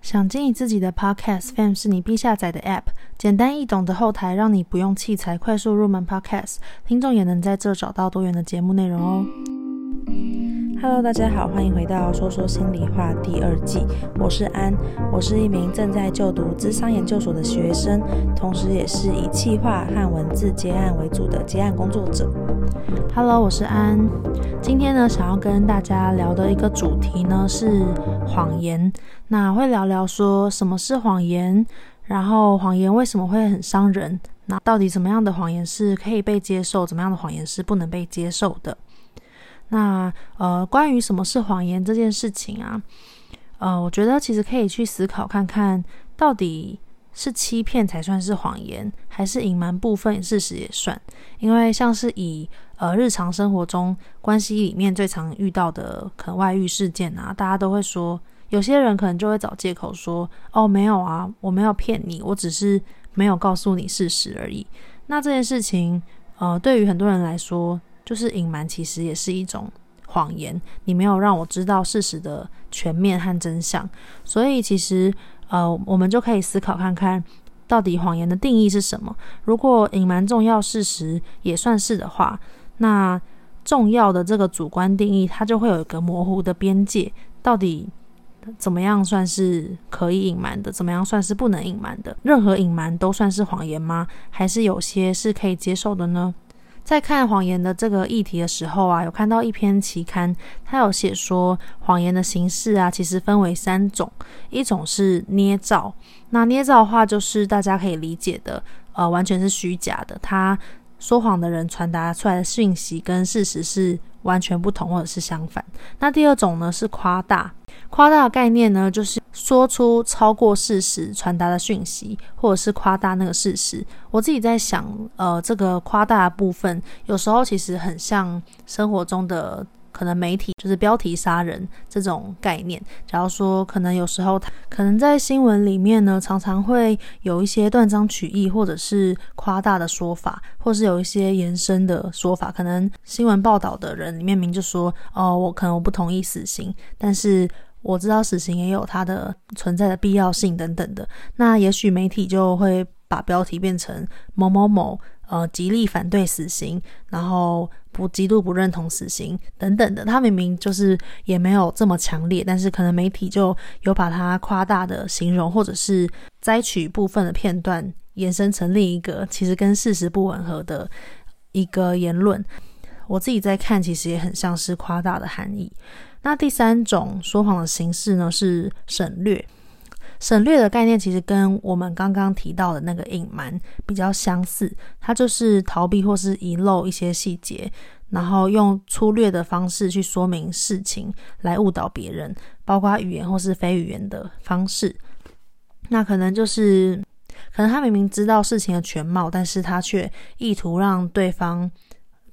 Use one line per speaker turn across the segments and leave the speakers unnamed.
想经营自己的 Podcast，Fam 是你必下载的 App，简单易懂的后台，让你不用器材，快速入门 Podcast，听众也能在这找到多元的节目内容哦。Hello，大家好，欢迎回到说说心里话第二季，我是安，我是一名正在就读资商研究所的学生，同时也是以企划和文字接案为主的接案工作者。Hello，我是安，今天呢，想要跟大家聊的一个主题呢是谎言，那会聊聊说什么是谎言，然后谎言为什么会很伤人，那到底怎么样的谎言是可以被接受，怎么样的谎言是不能被接受的？那呃，关于什么是谎言这件事情啊，呃，我觉得其实可以去思考看看，到底是欺骗才算是谎言，还是隐瞒部分事实也算？因为像是以呃日常生活中关系里面最常遇到的可能外遇事件啊，大家都会说，有些人可能就会找借口说，哦，没有啊，我没有骗你，我只是没有告诉你事实而已。那这件事情，呃，对于很多人来说，就是隐瞒，其实也是一种谎言。你没有让我知道事实的全面和真相，所以其实呃，我们就可以思考看看，到底谎言的定义是什么？如果隐瞒重要事实也算是的话，那重要的这个主观定义，它就会有一个模糊的边界。到底怎么样算是可以隐瞒的？怎么样算是不能隐瞒的？任何隐瞒都算是谎言吗？还是有些是可以接受的呢？在看谎言的这个议题的时候啊，有看到一篇期刊，它有写说谎言的形式啊，其实分为三种，一种是捏造，那捏造的话就是大家可以理解的，呃，完全是虚假的，他说谎的人传达出来的讯息跟事实是完全不同或者是相反。那第二种呢是夸大。夸大概念呢，就是说出超过事实传达的讯息，或者是夸大那个事实。我自己在想，呃，这个夸大的部分，有时候其实很像生活中的可能媒体，就是标题杀人这种概念。假如说，可能有时候，可能在新闻里面呢，常常会有一些断章取义，或者是夸大的说法，或是有一些延伸的说法。可能新闻报道的人里面明就说，哦，我可能我不同意死刑，但是。我知道死刑也有它的存在的必要性等等的，那也许媒体就会把标题变成某某某呃极力反对死刑，然后不极度不认同死刑等等的。他明明就是也没有这么强烈，但是可能媒体就有把它夸大的形容，或者是摘取部分的片段，延伸成另一个其实跟事实不吻合的一个言论。我自己在看，其实也很像是夸大的含义。那第三种说谎的形式呢，是省略。省略的概念其实跟我们刚刚提到的那个隐瞒比较相似，它就是逃避或是遗漏一些细节，然后用粗略的方式去说明事情，来误导别人，包括语言或是非语言的方式。那可能就是，可能他明明知道事情的全貌，但是他却意图让对方。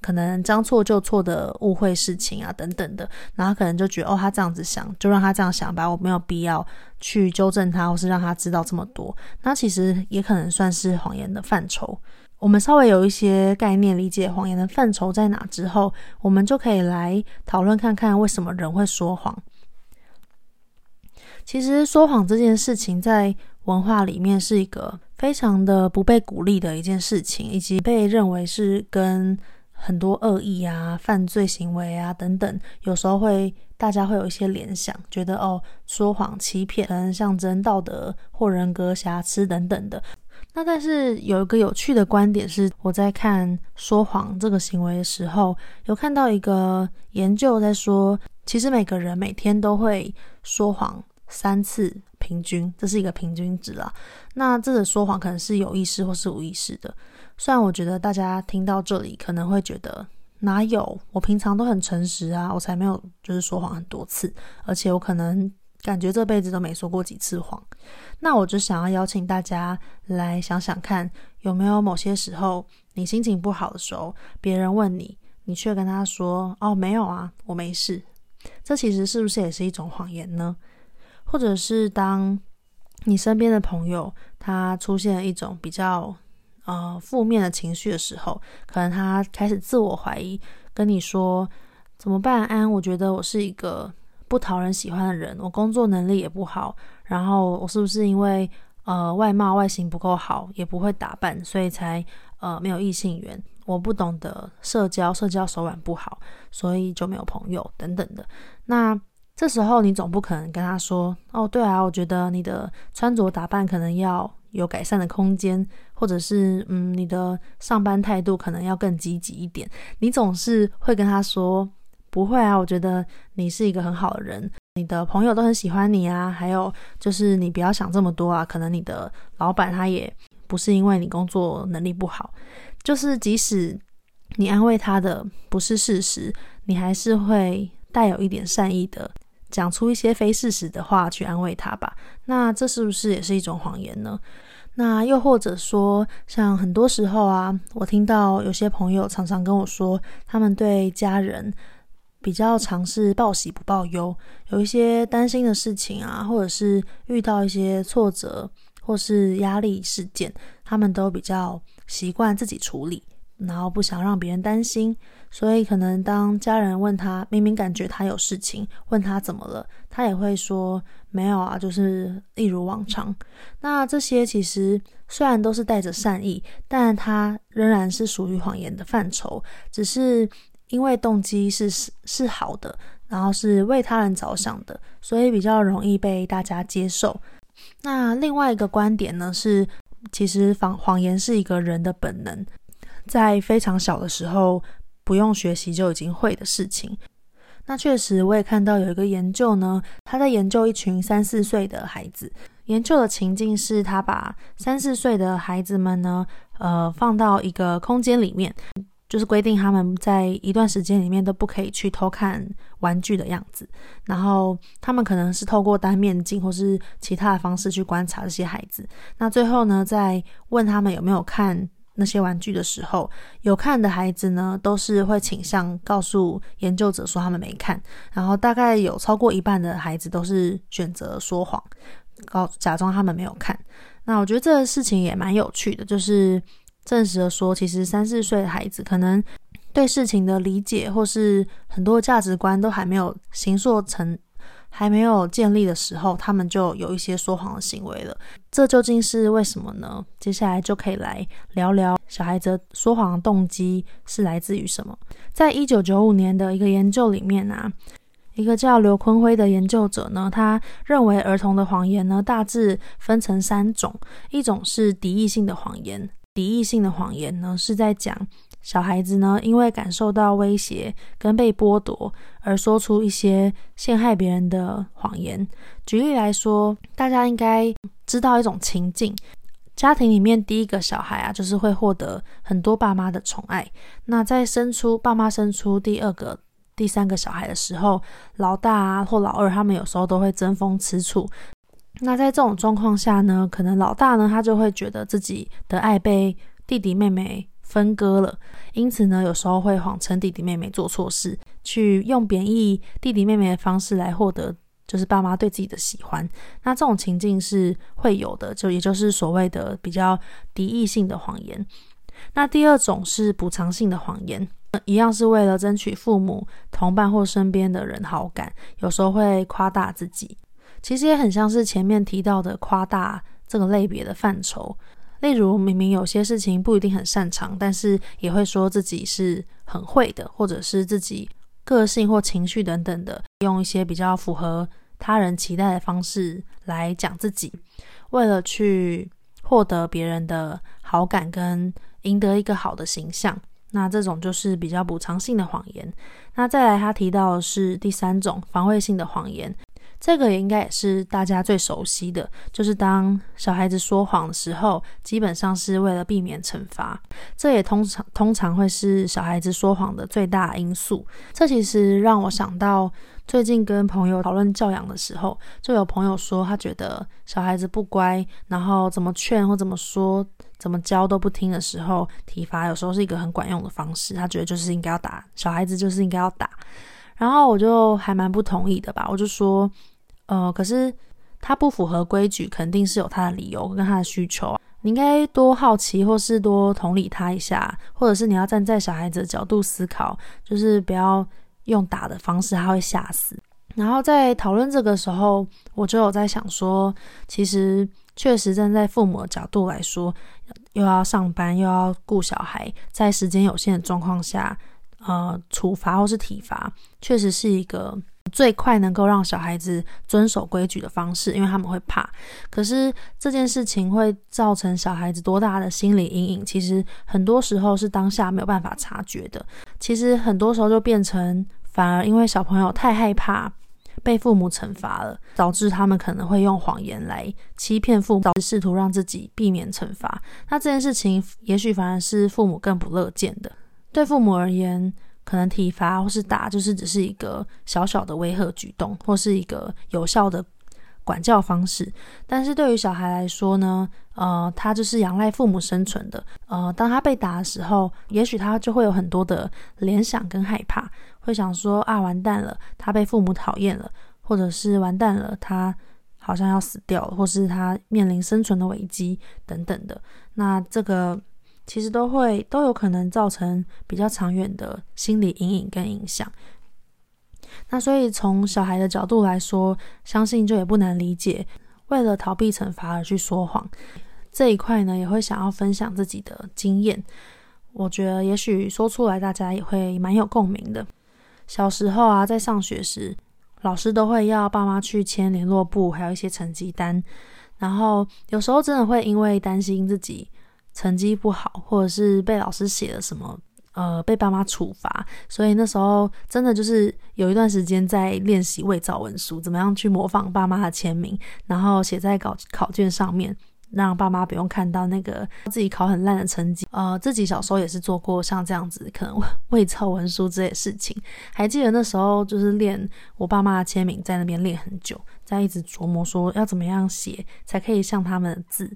可能将错就错的误会事情啊，等等的，然后可能就觉得哦，他这样子想，就让他这样想吧，我没有必要去纠正他，或是让他知道这么多。那其实也可能算是谎言的范畴。我们稍微有一些概念，理解谎言的范畴在哪之后，我们就可以来讨论看看为什么人会说谎。其实说谎这件事情在文化里面是一个非常的不被鼓励的一件事情，以及被认为是跟很多恶意啊、犯罪行为啊等等，有时候会大家会有一些联想，觉得哦，说谎、欺骗，可能象征道德或人格瑕疵等等的。那但是有一个有趣的观点是，我在看说谎这个行为的时候，有看到一个研究在说，其实每个人每天都会说谎三次，平均，这是一个平均值啦。那这个说谎可能是有意识或是无意识的。虽然我觉得大家听到这里可能会觉得哪有，我平常都很诚实啊，我才没有就是说谎很多次，而且我可能感觉这辈子都没说过几次谎。那我就想要邀请大家来想想看，有没有某些时候你心情不好的时候，别人问你，你却跟他说：“哦，没有啊，我没事。”这其实是不是也是一种谎言呢？或者是当你身边的朋友他出现了一种比较。呃，负面的情绪的时候，可能他开始自我怀疑，跟你说怎么办？安，我觉得我是一个不讨人喜欢的人，我工作能力也不好，然后我是不是因为呃外貌外形不够好，也不会打扮，所以才呃没有异性缘？我不懂得社交，社交手腕不好，所以就没有朋友等等的。那这时候你总不可能跟他说：“哦，对啊，我觉得你的穿着打扮可能要有改善的空间，或者是嗯，你的上班态度可能要更积极一点。”你总是会跟他说：“不会啊，我觉得你是一个很好的人，你的朋友都很喜欢你啊。还有就是你不要想这么多啊，可能你的老板他也不是因为你工作能力不好。”就是即使你安慰他的不是事实，你还是会带有一点善意的讲出一些非事实的话去安慰他吧。那这是不是也是一种谎言呢？那又或者说，像很多时候啊，我听到有些朋友常常跟我说，他们对家人比较尝试报喜不报忧，有一些担心的事情啊，或者是遇到一些挫折或是压力事件，他们都比较。习惯自己处理，然后不想让别人担心，所以可能当家人问他，明明感觉他有事情，问他怎么了，他也会说没有啊，就是一如往常。那这些其实虽然都是带着善意，但他仍然是属于谎言的范畴，只是因为动机是是好的，然后是为他人着想的，所以比较容易被大家接受。那另外一个观点呢是。其实谎谎言是一个人的本能，在非常小的时候不用学习就已经会的事情。那确实，我也看到有一个研究呢，他在研究一群三四岁的孩子。研究的情境是他把三四岁的孩子们呢，呃，放到一个空间里面。就是规定他们在一段时间里面都不可以去偷看玩具的样子，然后他们可能是透过单面镜或是其他的方式去观察这些孩子。那最后呢，再问他们有没有看那些玩具的时候，有看的孩子呢，都是会倾向告诉研究者说他们没看，然后大概有超过一半的孩子都是选择说谎，告假装他们没有看。那我觉得这个事情也蛮有趣的，就是。证实了说，其实三四岁的孩子可能对事情的理解，或是很多价值观都还没有形塑成、还没有建立的时候，他们就有一些说谎的行为了。这究竟是为什么呢？接下来就可以来聊聊小孩子说谎的动机是来自于什么。在一九九五年的一个研究里面啊，一个叫刘坤辉的研究者呢，他认为儿童的谎言呢，大致分成三种，一种是敌意性的谎言。敌意性的谎言呢，是在讲小孩子呢，因为感受到威胁跟被剥夺而说出一些陷害别人的谎言。举例来说，大家应该知道一种情境：家庭里面第一个小孩啊，就是会获得很多爸妈的宠爱。那在生出爸妈生出第二个、第三个小孩的时候，老大啊或老二，他们有时候都会争风吃醋。那在这种状况下呢，可能老大呢，他就会觉得自己的爱被弟弟妹妹分割了，因此呢，有时候会谎称弟弟妹妹做错事，去用贬义弟弟妹妹的方式来获得就是爸妈对自己的喜欢。那这种情境是会有的，就也就是所谓的比较敌意性的谎言。那第二种是补偿性的谎言，一样是为了争取父母、同伴或身边的人好感，有时候会夸大自己。其实也很像是前面提到的夸大这个类别的范畴，例如明明有些事情不一定很擅长，但是也会说自己是很会的，或者是自己个性或情绪等等的，用一些比较符合他人期待的方式来讲自己，为了去获得别人的好感跟赢得一个好的形象。那这种就是比较补偿性的谎言。那再来他提到的是第三种防卫性的谎言。这个也应该也是大家最熟悉的，就是当小孩子说谎的时候，基本上是为了避免惩罚。这也通常通常会是小孩子说谎的最大因素。这其实让我想到最近跟朋友讨论教养的时候，就有朋友说他觉得小孩子不乖，然后怎么劝或怎么说、怎么教都不听的时候，体罚有时候是一个很管用的方式。他觉得就是应该要打小孩子，就是应该要打。然后我就还蛮不同意的吧，我就说，呃，可是他不符合规矩，肯定是有他的理由跟他的需求啊。你应该多好奇，或是多同理他一下，或者是你要站在小孩子的角度思考，就是不要用打的方式，他会吓死。然后在讨论这个时候，我就有在想说，其实确实站在父母的角度来说，又要上班又要顾小孩，在时间有限的状况下，呃，处罚或是体罚，确实是一个最快能够让小孩子遵守规矩的方式，因为他们会怕。可是这件事情会造成小孩子多大的心理阴影？其实很多时候是当下没有办法察觉的。其实很多时候就变成，反而因为小朋友太害怕。被父母惩罚了，导致他们可能会用谎言来欺骗父母，试图让自己避免惩罚。那这件事情也许反而是父母更不乐见的。对父母而言，可能体罚或是打就是只是一个小小的威吓举动，或是一个有效的管教方式。但是对于小孩来说呢，呃，他就是仰赖父母生存的。呃，当他被打的时候，也许他就会有很多的联想跟害怕。会想说啊，完蛋了，他被父母讨厌了，或者是完蛋了，他好像要死掉了，或是他面临生存的危机等等的。那这个其实都会都有可能造成比较长远的心理阴影跟影响。那所以从小孩的角度来说，相信就也不难理解，为了逃避惩罚而去说谎这一块呢，也会想要分享自己的经验。我觉得也许说出来，大家也会蛮有共鸣的。小时候啊，在上学时，老师都会要爸妈去签联络簿，还有一些成绩单。然后有时候真的会因为担心自己成绩不好，或者是被老师写了什么，呃，被爸妈处罚，所以那时候真的就是有一段时间在练习伪造文书，怎么样去模仿爸妈的签名，然后写在考考卷上面。让爸妈不用看到那个自己考很烂的成绩。呃，自己小时候也是做过像这样子可能伪造文书这些事情。还记得那时候就是练我爸妈的签名，在那边练很久，在一直琢磨说要怎么样写才可以像他们的字。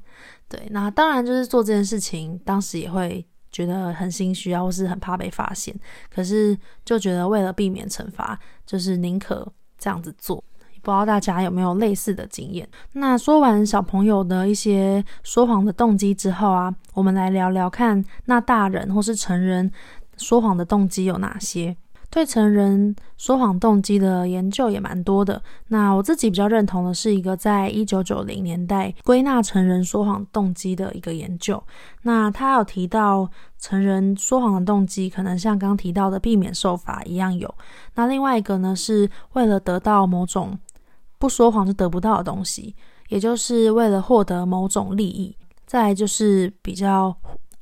对，那当然就是做这件事情，当时也会觉得很心虚啊，或是很怕被发现。可是就觉得为了避免惩罚，就是宁可这样子做。不知道大家有没有类似的经验？那说完小朋友的一些说谎的动机之后啊，我们来聊聊看，那大人或是成人说谎的动机有哪些？对成人说谎动机的研究也蛮多的。那我自己比较认同的是一个在一九九零年代归纳成人说谎动机的一个研究。那他有提到成人说谎的动机可能像刚提到的避免受罚一样有。那另外一个呢，是为了得到某种不说谎是得不到的东西，也就是为了获得某种利益。再来就是比较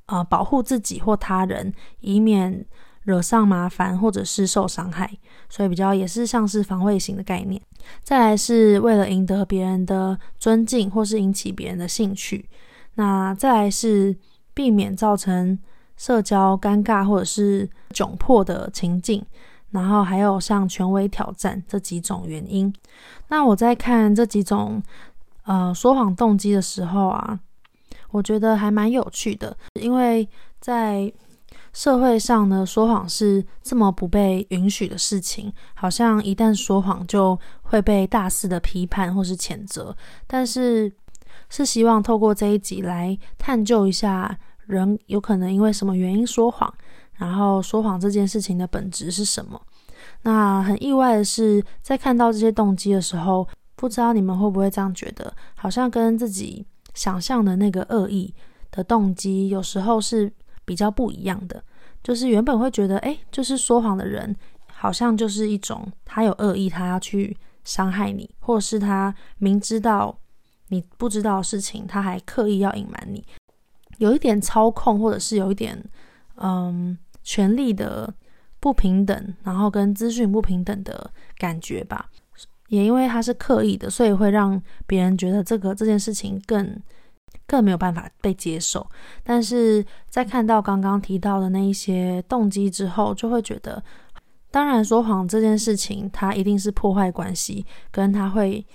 呃保护自己或他人，以免惹上麻烦或者是受伤害，所以比较也是像是防卫型的概念。再来是为了赢得别人的尊敬或是引起别人的兴趣。那再来是避免造成社交尴尬或者是窘迫的情境。然后还有像权威挑战这几种原因。那我在看这几种呃说谎动机的时候啊，我觉得还蛮有趣的，因为在社会上呢，说谎是这么不被允许的事情，好像一旦说谎就会被大肆的批判或是谴责。但是是希望透过这一集来探究一下，人有可能因为什么原因说谎。然后说谎这件事情的本质是什么？那很意外的是，在看到这些动机的时候，不知道你们会不会这样觉得，好像跟自己想象的那个恶意的动机，有时候是比较不一样的。就是原本会觉得，诶，就是说谎的人，好像就是一种他有恶意，他要去伤害你，或者是他明知道你不知道事情，他还刻意要隐瞒你，有一点操控，或者是有一点，嗯。权力的不平等，然后跟资讯不平等的感觉吧，也因为他是刻意的，所以会让别人觉得这个这件事情更更没有办法被接受。但是在看到刚刚提到的那一些动机之后，就会觉得，当然说谎这件事情，它一定是破坏关系，跟他会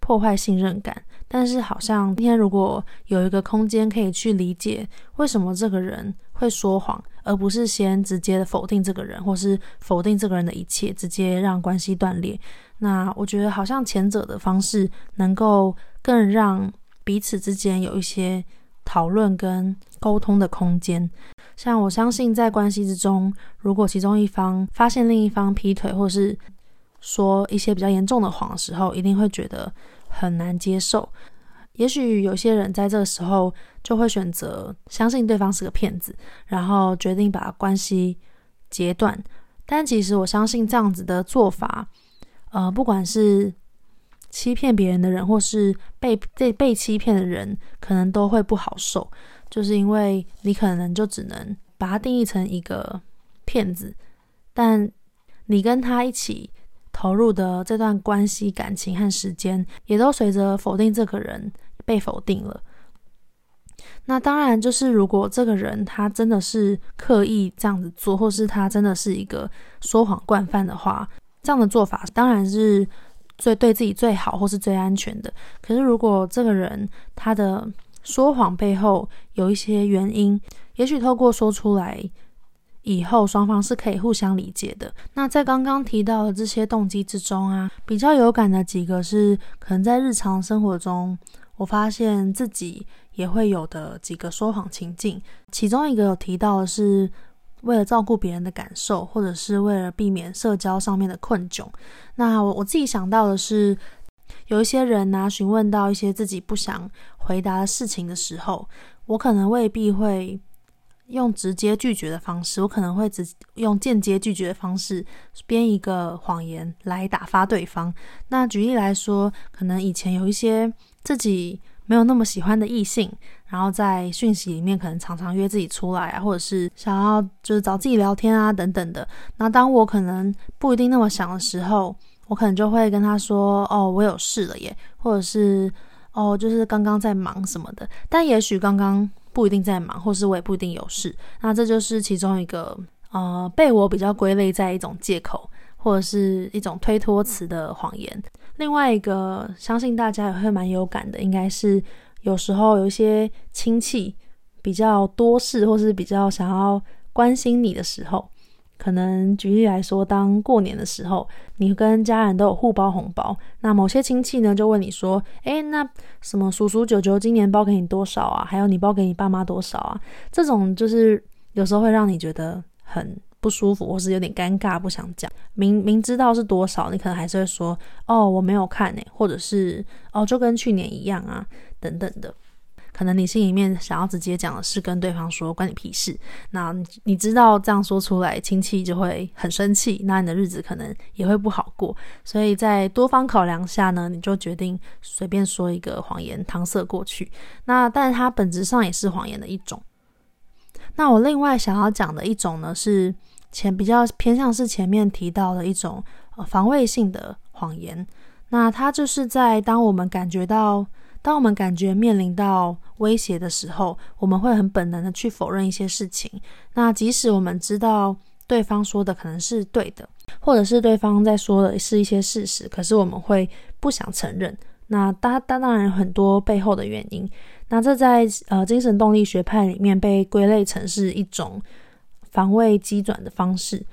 破坏信任感。但是好像今天如果有一个空间可以去理解为什么这个人会说谎。而不是先直接的否定这个人，或是否定这个人的一切，直接让关系断裂。那我觉得好像前者的方式能够更让彼此之间有一些讨论跟沟通的空间。像我相信在关系之中，如果其中一方发现另一方劈腿，或是说一些比较严重的谎的时候，一定会觉得很难接受。也许有些人在这个时候就会选择相信对方是个骗子，然后决定把关系截断。但其实我相信这样子的做法，呃，不管是欺骗别人的人，或是被被被欺骗的人，可能都会不好受。就是因为你可能就只能把它定义成一个骗子，但你跟他一起投入的这段关系、感情和时间，也都随着否定这个人。被否定了，那当然就是如果这个人他真的是刻意这样子做，或是他真的是一个说谎惯犯的话，这样的做法当然是最对自己最好，或是最安全的。可是如果这个人他的说谎背后有一些原因，也许透过说出来以后，双方是可以互相理解的。那在刚刚提到的这些动机之中啊，比较有感的几个是可能在日常生活中。我发现自己也会有的几个说谎情境，其中一个有提到的是为了照顾别人的感受，或者是为了避免社交上面的困窘。那我我自己想到的是，有一些人呢、询问到一些自己不想回答的事情的时候，我可能未必会用直接拒绝的方式，我可能会只用间接拒绝的方式编一个谎言来打发对方。那举例来说，可能以前有一些。自己没有那么喜欢的异性，然后在讯息里面可能常常约自己出来啊，或者是想要就是找自己聊天啊等等的。那当我可能不一定那么想的时候，我可能就会跟他说：“哦，我有事了耶。”或者是“哦，就是刚刚在忙什么的。”但也许刚刚不一定在忙，或是我也不一定有事。那这就是其中一个呃，被我比较归类在一种借口。或者是一种推脱词的谎言。另外一个，相信大家也会蛮有感的，应该是有时候有一些亲戚比较多事，或是比较想要关心你的时候，可能举例来说，当过年的时候，你跟家人都有互包红包，那某些亲戚呢就问你说：“诶，那什么叔叔舅舅今年包给你多少啊？还有你包给你爸妈多少啊？”这种就是有时候会让你觉得很。不舒服，或是有点尴尬，不想讲。明明知道是多少，你可能还是会说：“哦，我没有看诶。”或者是“哦，就跟去年一样啊”等等的。可能你心里面想要直接讲的是跟对方说“关你屁事”。那你知道这样说出来，亲戚就会很生气，那你的日子可能也会不好过。所以在多方考量下呢，你就决定随便说一个谎言搪塞过去。那但是它本质上也是谎言的一种。那我另外想要讲的一种呢是。前比较偏向是前面提到的一种呃防卫性的谎言，那它就是在当我们感觉到，当我们感觉面临到威胁的时候，我们会很本能的去否认一些事情。那即使我们知道对方说的可能是对的，或者是对方在说的是一些事实，可是我们会不想承认。那当当然有很多背后的原因。那这在呃精神动力学派里面被归类成是一种。防卫机转的方式，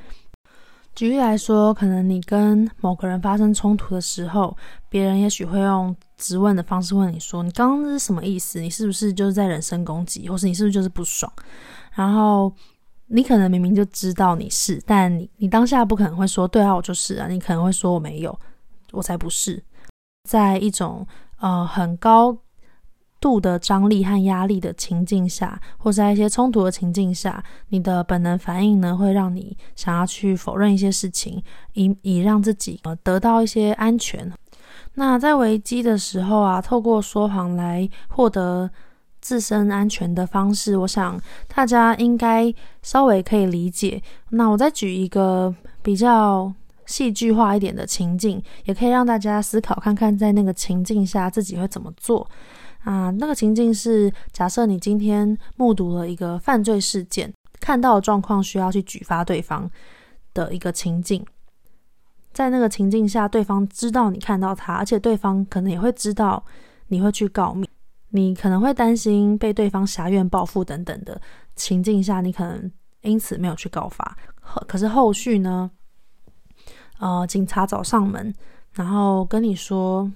举例来说，可能你跟某个人发生冲突的时候，别人也许会用质问的方式问你说：“你刚刚是什么意思？你是不是就是在人身攻击，或是你是不是就是不爽？”然后你可能明明就知道你是，但你你当下不可能会说：“对啊，我就是啊。”你可能会说：“我没有，我才不是。”在一种呃很高。度的张力和压力的情境下，或在一些冲突的情境下，你的本能反应呢，会让你想要去否认一些事情，以以让自己呃得到一些安全。那在危机的时候啊，透过说谎来获得自身安全的方式，我想大家应该稍微可以理解。那我再举一个比较戏剧化一点的情境，也可以让大家思考看看，在那个情境下自己会怎么做。啊，那个情境是假设你今天目睹了一个犯罪事件，看到的状况需要去举发对方的一个情境，在那个情境下，对方知道你看到他，而且对方可能也会知道你会去告密，你可能会担心被对方挟怨报复等等的情境下，你可能因此没有去告发。可是后续呢，呃，警察找上门，然后跟你说。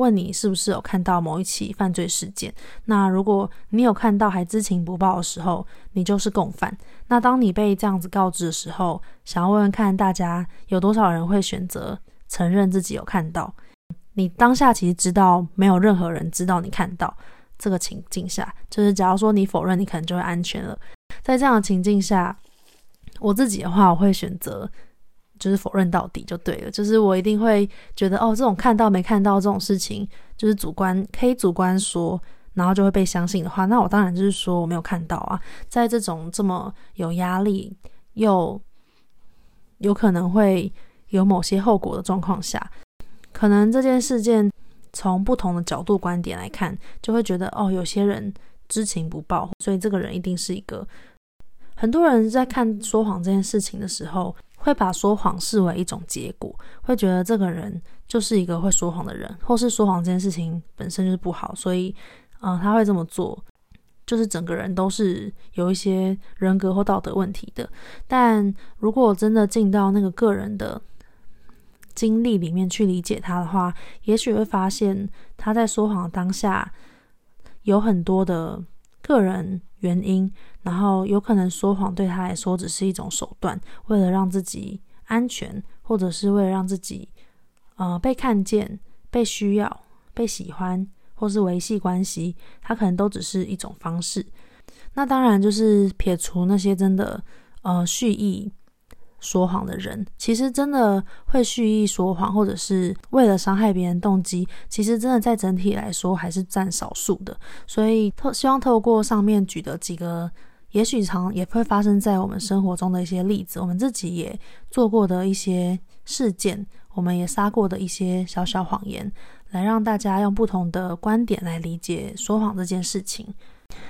问你是不是有看到某一起犯罪事件。那如果你有看到还知情不报的时候，你就是共犯。那当你被这样子告知的时候，想要问问看大家有多少人会选择承认自己有看到？你当下其实知道没有任何人知道你看到这个情境下，就是假如说你否认，你可能就会安全了。在这样的情境下，我自己的话，我会选择。就是否认到底就对了，就是我一定会觉得哦，这种看到没看到这种事情，就是主观可以主观说，然后就会被相信的话，那我当然就是说我没有看到啊。在这种这么有压力又有可能会有某些后果的状况下，可能这件事件从不同的角度观点来看，就会觉得哦，有些人知情不报，所以这个人一定是一个。很多人在看说谎这件事情的时候，会把说谎视为一种结果，会觉得这个人就是一个会说谎的人，或是说谎这件事情本身就是不好，所以，嗯、他会这么做，就是整个人都是有一些人格或道德问题的。但如果真的进到那个个人的经历里面去理解他的话，也许会发现他在说谎当下有很多的个人原因。然后有可能说谎对他来说只是一种手段，为了让自己安全，或者是为了让自己呃被看见、被需要、被喜欢，或是维系关系，他可能都只是一种方式。那当然就是撇除那些真的呃蓄意说谎的人，其实真的会蓄意说谎，或者是为了伤害别人动机，其实真的在整体来说还是占少数的。所以透希望透过上面举的几个。也许常也会发生在我们生活中的一些例子，我们自己也做过的一些事件，我们也撒过的一些小小谎言，来让大家用不同的观点来理解说谎这件事情。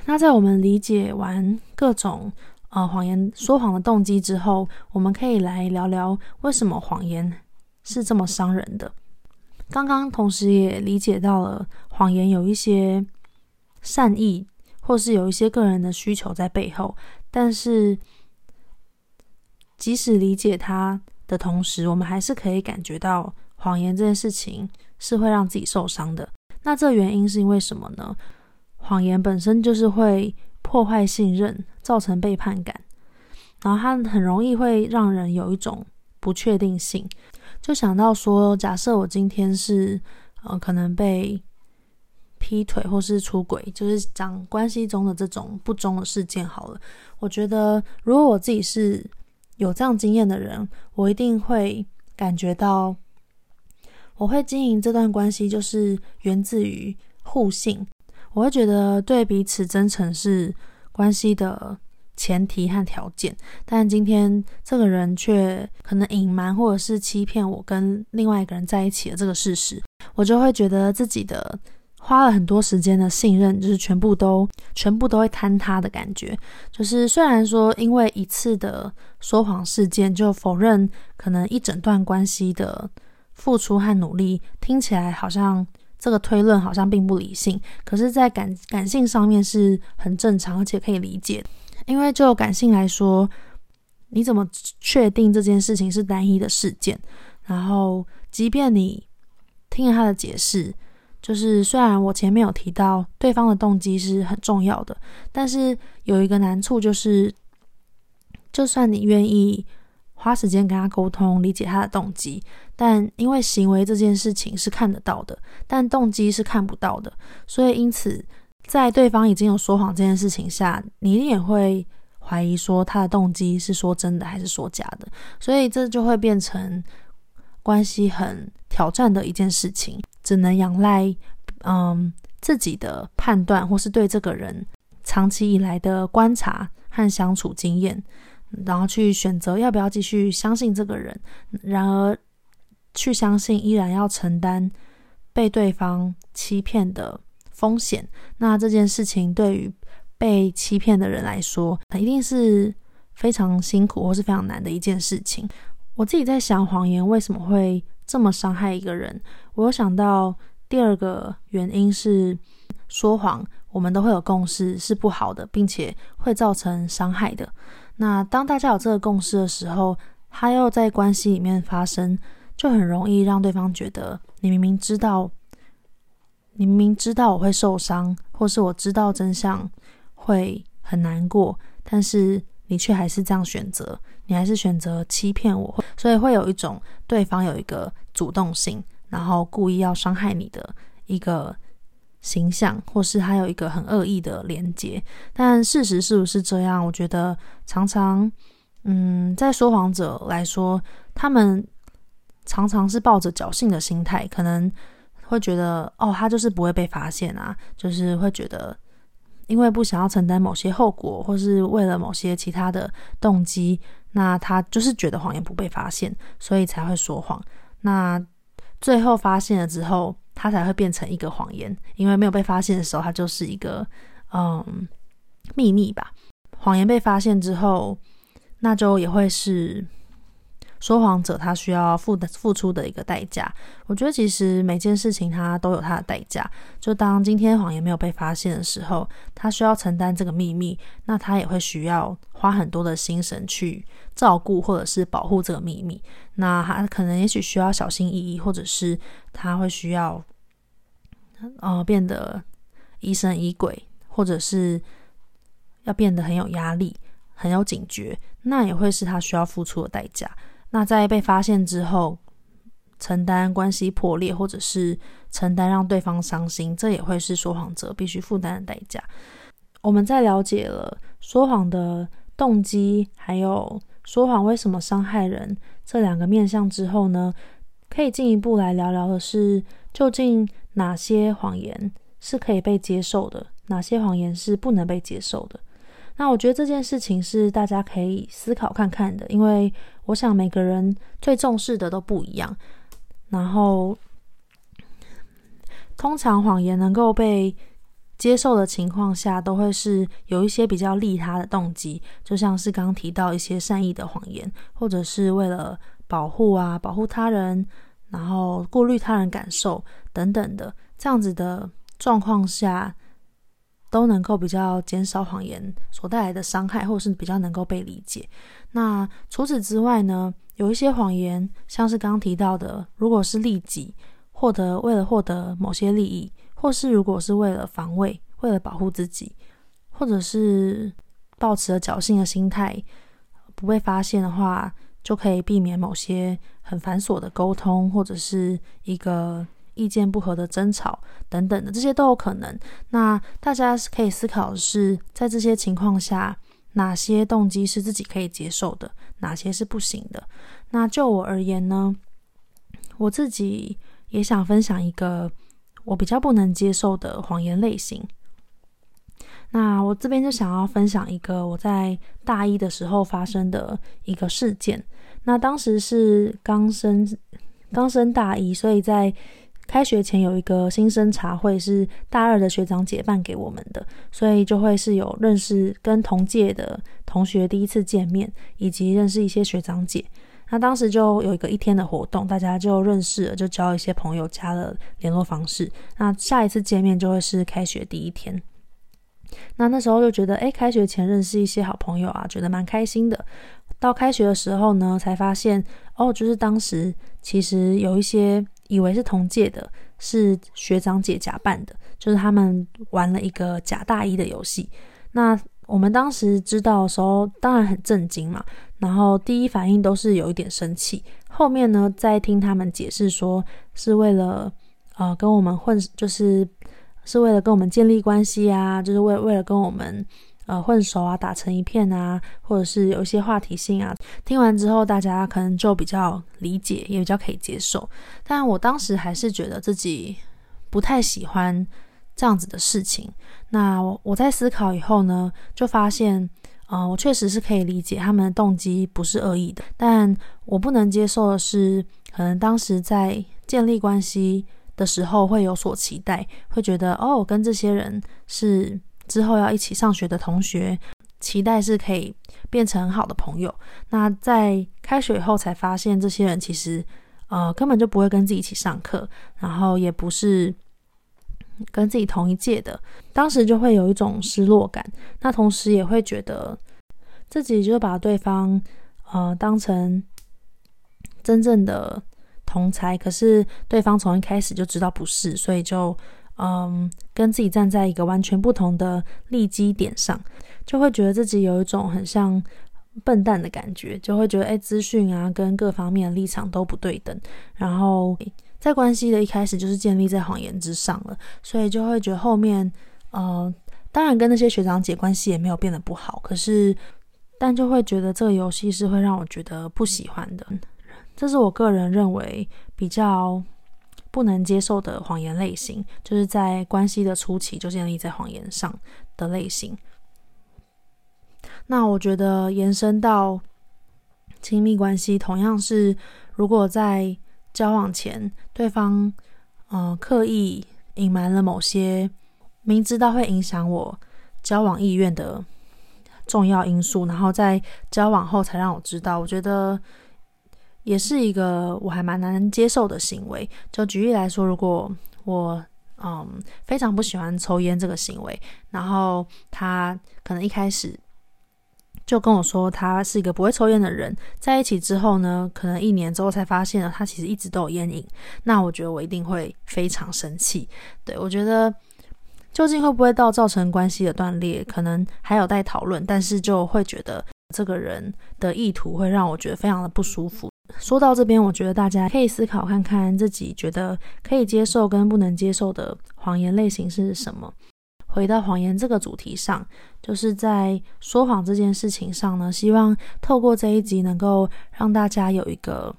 那在我们理解完各种呃谎言说谎的动机之后，我们可以来聊聊为什么谎言是这么伤人的。刚刚同时也理解到了谎言有一些善意。或是有一些个人的需求在背后，但是即使理解它的同时，我们还是可以感觉到谎言这件事情是会让自己受伤的。那这原因是因为什么呢？谎言本身就是会破坏信任，造成背叛感，然后它很容易会让人有一种不确定性。就想到说，假设我今天是呃，可能被。劈腿或是出轨，就是讲关系中的这种不忠的事件好了。我觉得，如果我自己是有这样经验的人，我一定会感觉到，我会经营这段关系，就是源自于互信。我会觉得对彼此真诚是关系的前提和条件。但今天这个人却可能隐瞒或者是欺骗我跟另外一个人在一起的这个事实，我就会觉得自己的。花了很多时间的信任，就是全部都全部都会坍塌的感觉。就是虽然说因为一次的说谎事件就否认可能一整段关系的付出和努力，听起来好像这个推论好像并不理性，可是，在感感性上面是很正常而且可以理解。因为就感性来说，你怎么确定这件事情是单一的事件？然后，即便你听了他的解释。就是虽然我前面有提到对方的动机是很重要的，但是有一个难处就是，就算你愿意花时间跟他沟通，理解他的动机，但因为行为这件事情是看得到的，但动机是看不到的，所以因此在对方已经有说谎这件事情下，你一定也会怀疑说他的动机是说真的还是说假的，所以这就会变成关系很挑战的一件事情。只能仰赖，嗯，自己的判断，或是对这个人长期以来的观察和相处经验，然后去选择要不要继续相信这个人。然而，去相信依然要承担被对方欺骗的风险。那这件事情对于被欺骗的人来说，一定是非常辛苦或是非常难的一件事情。我自己在想，谎言为什么会这么伤害一个人？我有想到第二个原因是说谎，我们都会有共识是不好的，并且会造成伤害的。那当大家有这个共识的时候，他又在关系里面发生，就很容易让对方觉得你明明知道你明明知道我会受伤，或是我知道真相会很难过，但是你却还是这样选择，你还是选择欺骗我，所以会有一种对方有一个主动性，然后故意要伤害你的一个形象，或是他有一个很恶意的连接。但事实是不是这样？我觉得常常，嗯，在说谎者来说，他们常常是抱着侥幸的心态，可能会觉得，哦，他就是不会被发现啊，就是会觉得。因为不想要承担某些后果，或是为了某些其他的动机，那他就是觉得谎言不被发现，所以才会说谎。那最后发现了之后，他才会变成一个谎言。因为没有被发现的时候，他就是一个嗯秘密吧。谎言被发现之后，那就也会是。说谎者他需要付的付出的一个代价，我觉得其实每件事情他都有他的代价。就当今天谎言没有被发现的时候，他需要承担这个秘密，那他也会需要花很多的心神去照顾或者是保护这个秘密。那他可能也许需要小心翼翼，或者是他会需要呃变得疑神疑鬼，或者是要变得很有压力、很有警觉，那也会是他需要付出的代价。那在被发现之后，承担关系破裂，或者是承担让对方伤心，这也会是说谎者必须负担的代价。我们在了解了说谎的动机，还有说谎为什么伤害人这两个面向之后呢，可以进一步来聊聊的是，究竟哪些谎言是可以被接受的，哪些谎言是不能被接受的。那我觉得这件事情是大家可以思考看看的，因为我想每个人最重视的都不一样。然后，通常谎言能够被接受的情况下，都会是有一些比较利他的动机，就像是刚刚提到一些善意的谎言，或者是为了保护啊、保护他人，然后顾虑他人感受等等的这样子的状况下。都能够比较减少谎言所带来的伤害，或是比较能够被理解。那除此之外呢，有一些谎言，像是刚刚提到的，如果是利己，获得为了获得某些利益，或是如果是为了防卫，为了保护自己，或者是抱持了侥幸的心态，不被发现的话，就可以避免某些很繁琐的沟通，或者是一个。意见不合的争吵等等的，这些都有可能。那大家可以思考的是，在这些情况下，哪些动机是自己可以接受的，哪些是不行的？那就我而言呢，我自己也想分享一个我比较不能接受的谎言类型。那我这边就想要分享一个我在大一的时候发生的一个事件。那当时是刚升刚升大一，所以在开学前有一个新生茶会，是大二的学长姐办给我们的，所以就会是有认识跟同届的同学第一次见面，以及认识一些学长姐。那当时就有一个一天的活动，大家就认识了，就交一些朋友，加了联络方式。那下一次见面就会是开学第一天。那那时候就觉得，诶，开学前认识一些好朋友啊，觉得蛮开心的。到开学的时候呢，才发现，哦，就是当时其实有一些。以为是同届的，是学长姐假扮的，就是他们玩了一个假大一的游戏。那我们当时知道的时候，当然很震惊嘛，然后第一反应都是有一点生气。后面呢，再听他们解释说，是为了呃跟我们混，就是是为了跟我们建立关系啊，就是为为了跟我们。呃，混熟啊，打成一片啊，或者是有一些话题性啊。听完之后，大家可能就比较理解，也比较可以接受。但我当时还是觉得自己不太喜欢这样子的事情。那我在思考以后呢，就发现，呃，我确实是可以理解他们的动机不是恶意的，但我不能接受的是，可能当时在建立关系的时候会有所期待，会觉得哦，跟这些人是。之后要一起上学的同学，期待是可以变成很好的朋友。那在开学以后才发现，这些人其实呃根本就不会跟自己一起上课，然后也不是跟自己同一届的。当时就会有一种失落感，那同时也会觉得自己就把对方呃当成真正的同才，可是对方从一开始就知道不是，所以就。嗯，跟自己站在一个完全不同的立基点上，就会觉得自己有一种很像笨蛋的感觉，就会觉得哎，资讯啊跟各方面的立场都不对等，然后在关系的一开始就是建立在谎言之上了，所以就会觉得后面，呃，当然跟那些学长姐关系也没有变得不好，可是，但就会觉得这个游戏是会让我觉得不喜欢的，这是我个人认为比较。不能接受的谎言类型，就是在关系的初期就建立在谎言上的类型。那我觉得延伸到亲密关系，同样是如果在交往前，对方嗯、刻意隐瞒了某些明知道会影响我交往意愿的重要因素，然后在交往后才让我知道，我觉得。也是一个我还蛮难接受的行为。就举例来说，如果我嗯非常不喜欢抽烟这个行为，然后他可能一开始就跟我说他是一个不会抽烟的人，在一起之后呢，可能一年之后才发现了他其实一直都有烟瘾，那我觉得我一定会非常生气。对，我觉得究竟会不会到造成关系的断裂，可能还有待讨论，但是就会觉得这个人的意图会让我觉得非常的不舒服。说到这边，我觉得大家可以思考看看自己觉得可以接受跟不能接受的谎言类型是什么。回到谎言这个主题上，就是在说谎这件事情上呢，希望透过这一集能够让大家有一个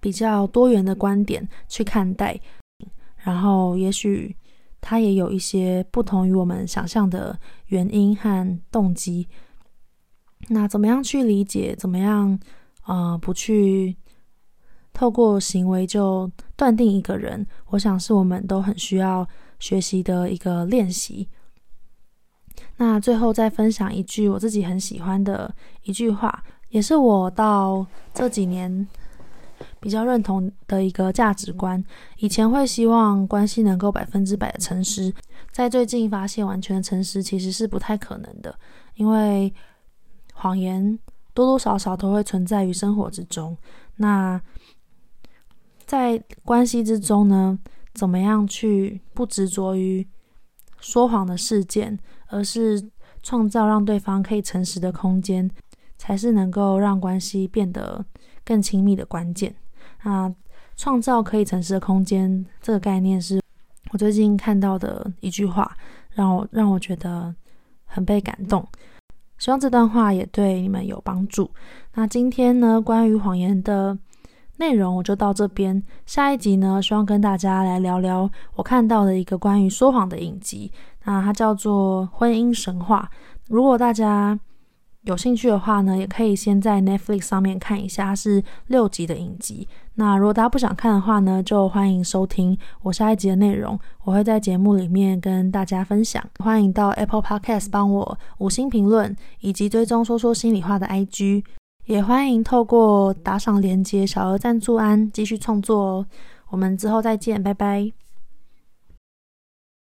比较多元的观点去看待，然后也许它也有一些不同于我们想象的原因和动机。那怎么样去理解？怎么样？呃，不去透过行为就断定一个人，我想是我们都很需要学习的一个练习。那最后再分享一句我自己很喜欢的一句话，也是我到这几年比较认同的一个价值观。以前会希望关系能够百分之百的诚实，在最近发现完全的诚实其实是不太可能的，因为谎言。多多少少都会存在于生活之中。那在关系之中呢，怎么样去不执着于说谎的事件，而是创造让对方可以诚实的空间，才是能够让关系变得更亲密的关键。那创造可以诚实的空间这个概念，是我最近看到的一句话，让我让我觉得很被感动。希望这段话也对你们有帮助。那今天呢，关于谎言的内容我就到这边。下一集呢，希望跟大家来聊聊我看到的一个关于说谎的影集。那它叫做《婚姻神话》。如果大家有兴趣的话呢，也可以先在 Netflix 上面看一下，是六集的影集。那如果大家不想看的话呢，就欢迎收听我下一集的内容，我会在节目里面跟大家分享。欢迎到 Apple Podcast 帮我五星评论，以及追踪说说心里话的 IG，也欢迎透过打赏连接小额赞助安继续创作哦。我们之后再见，拜拜。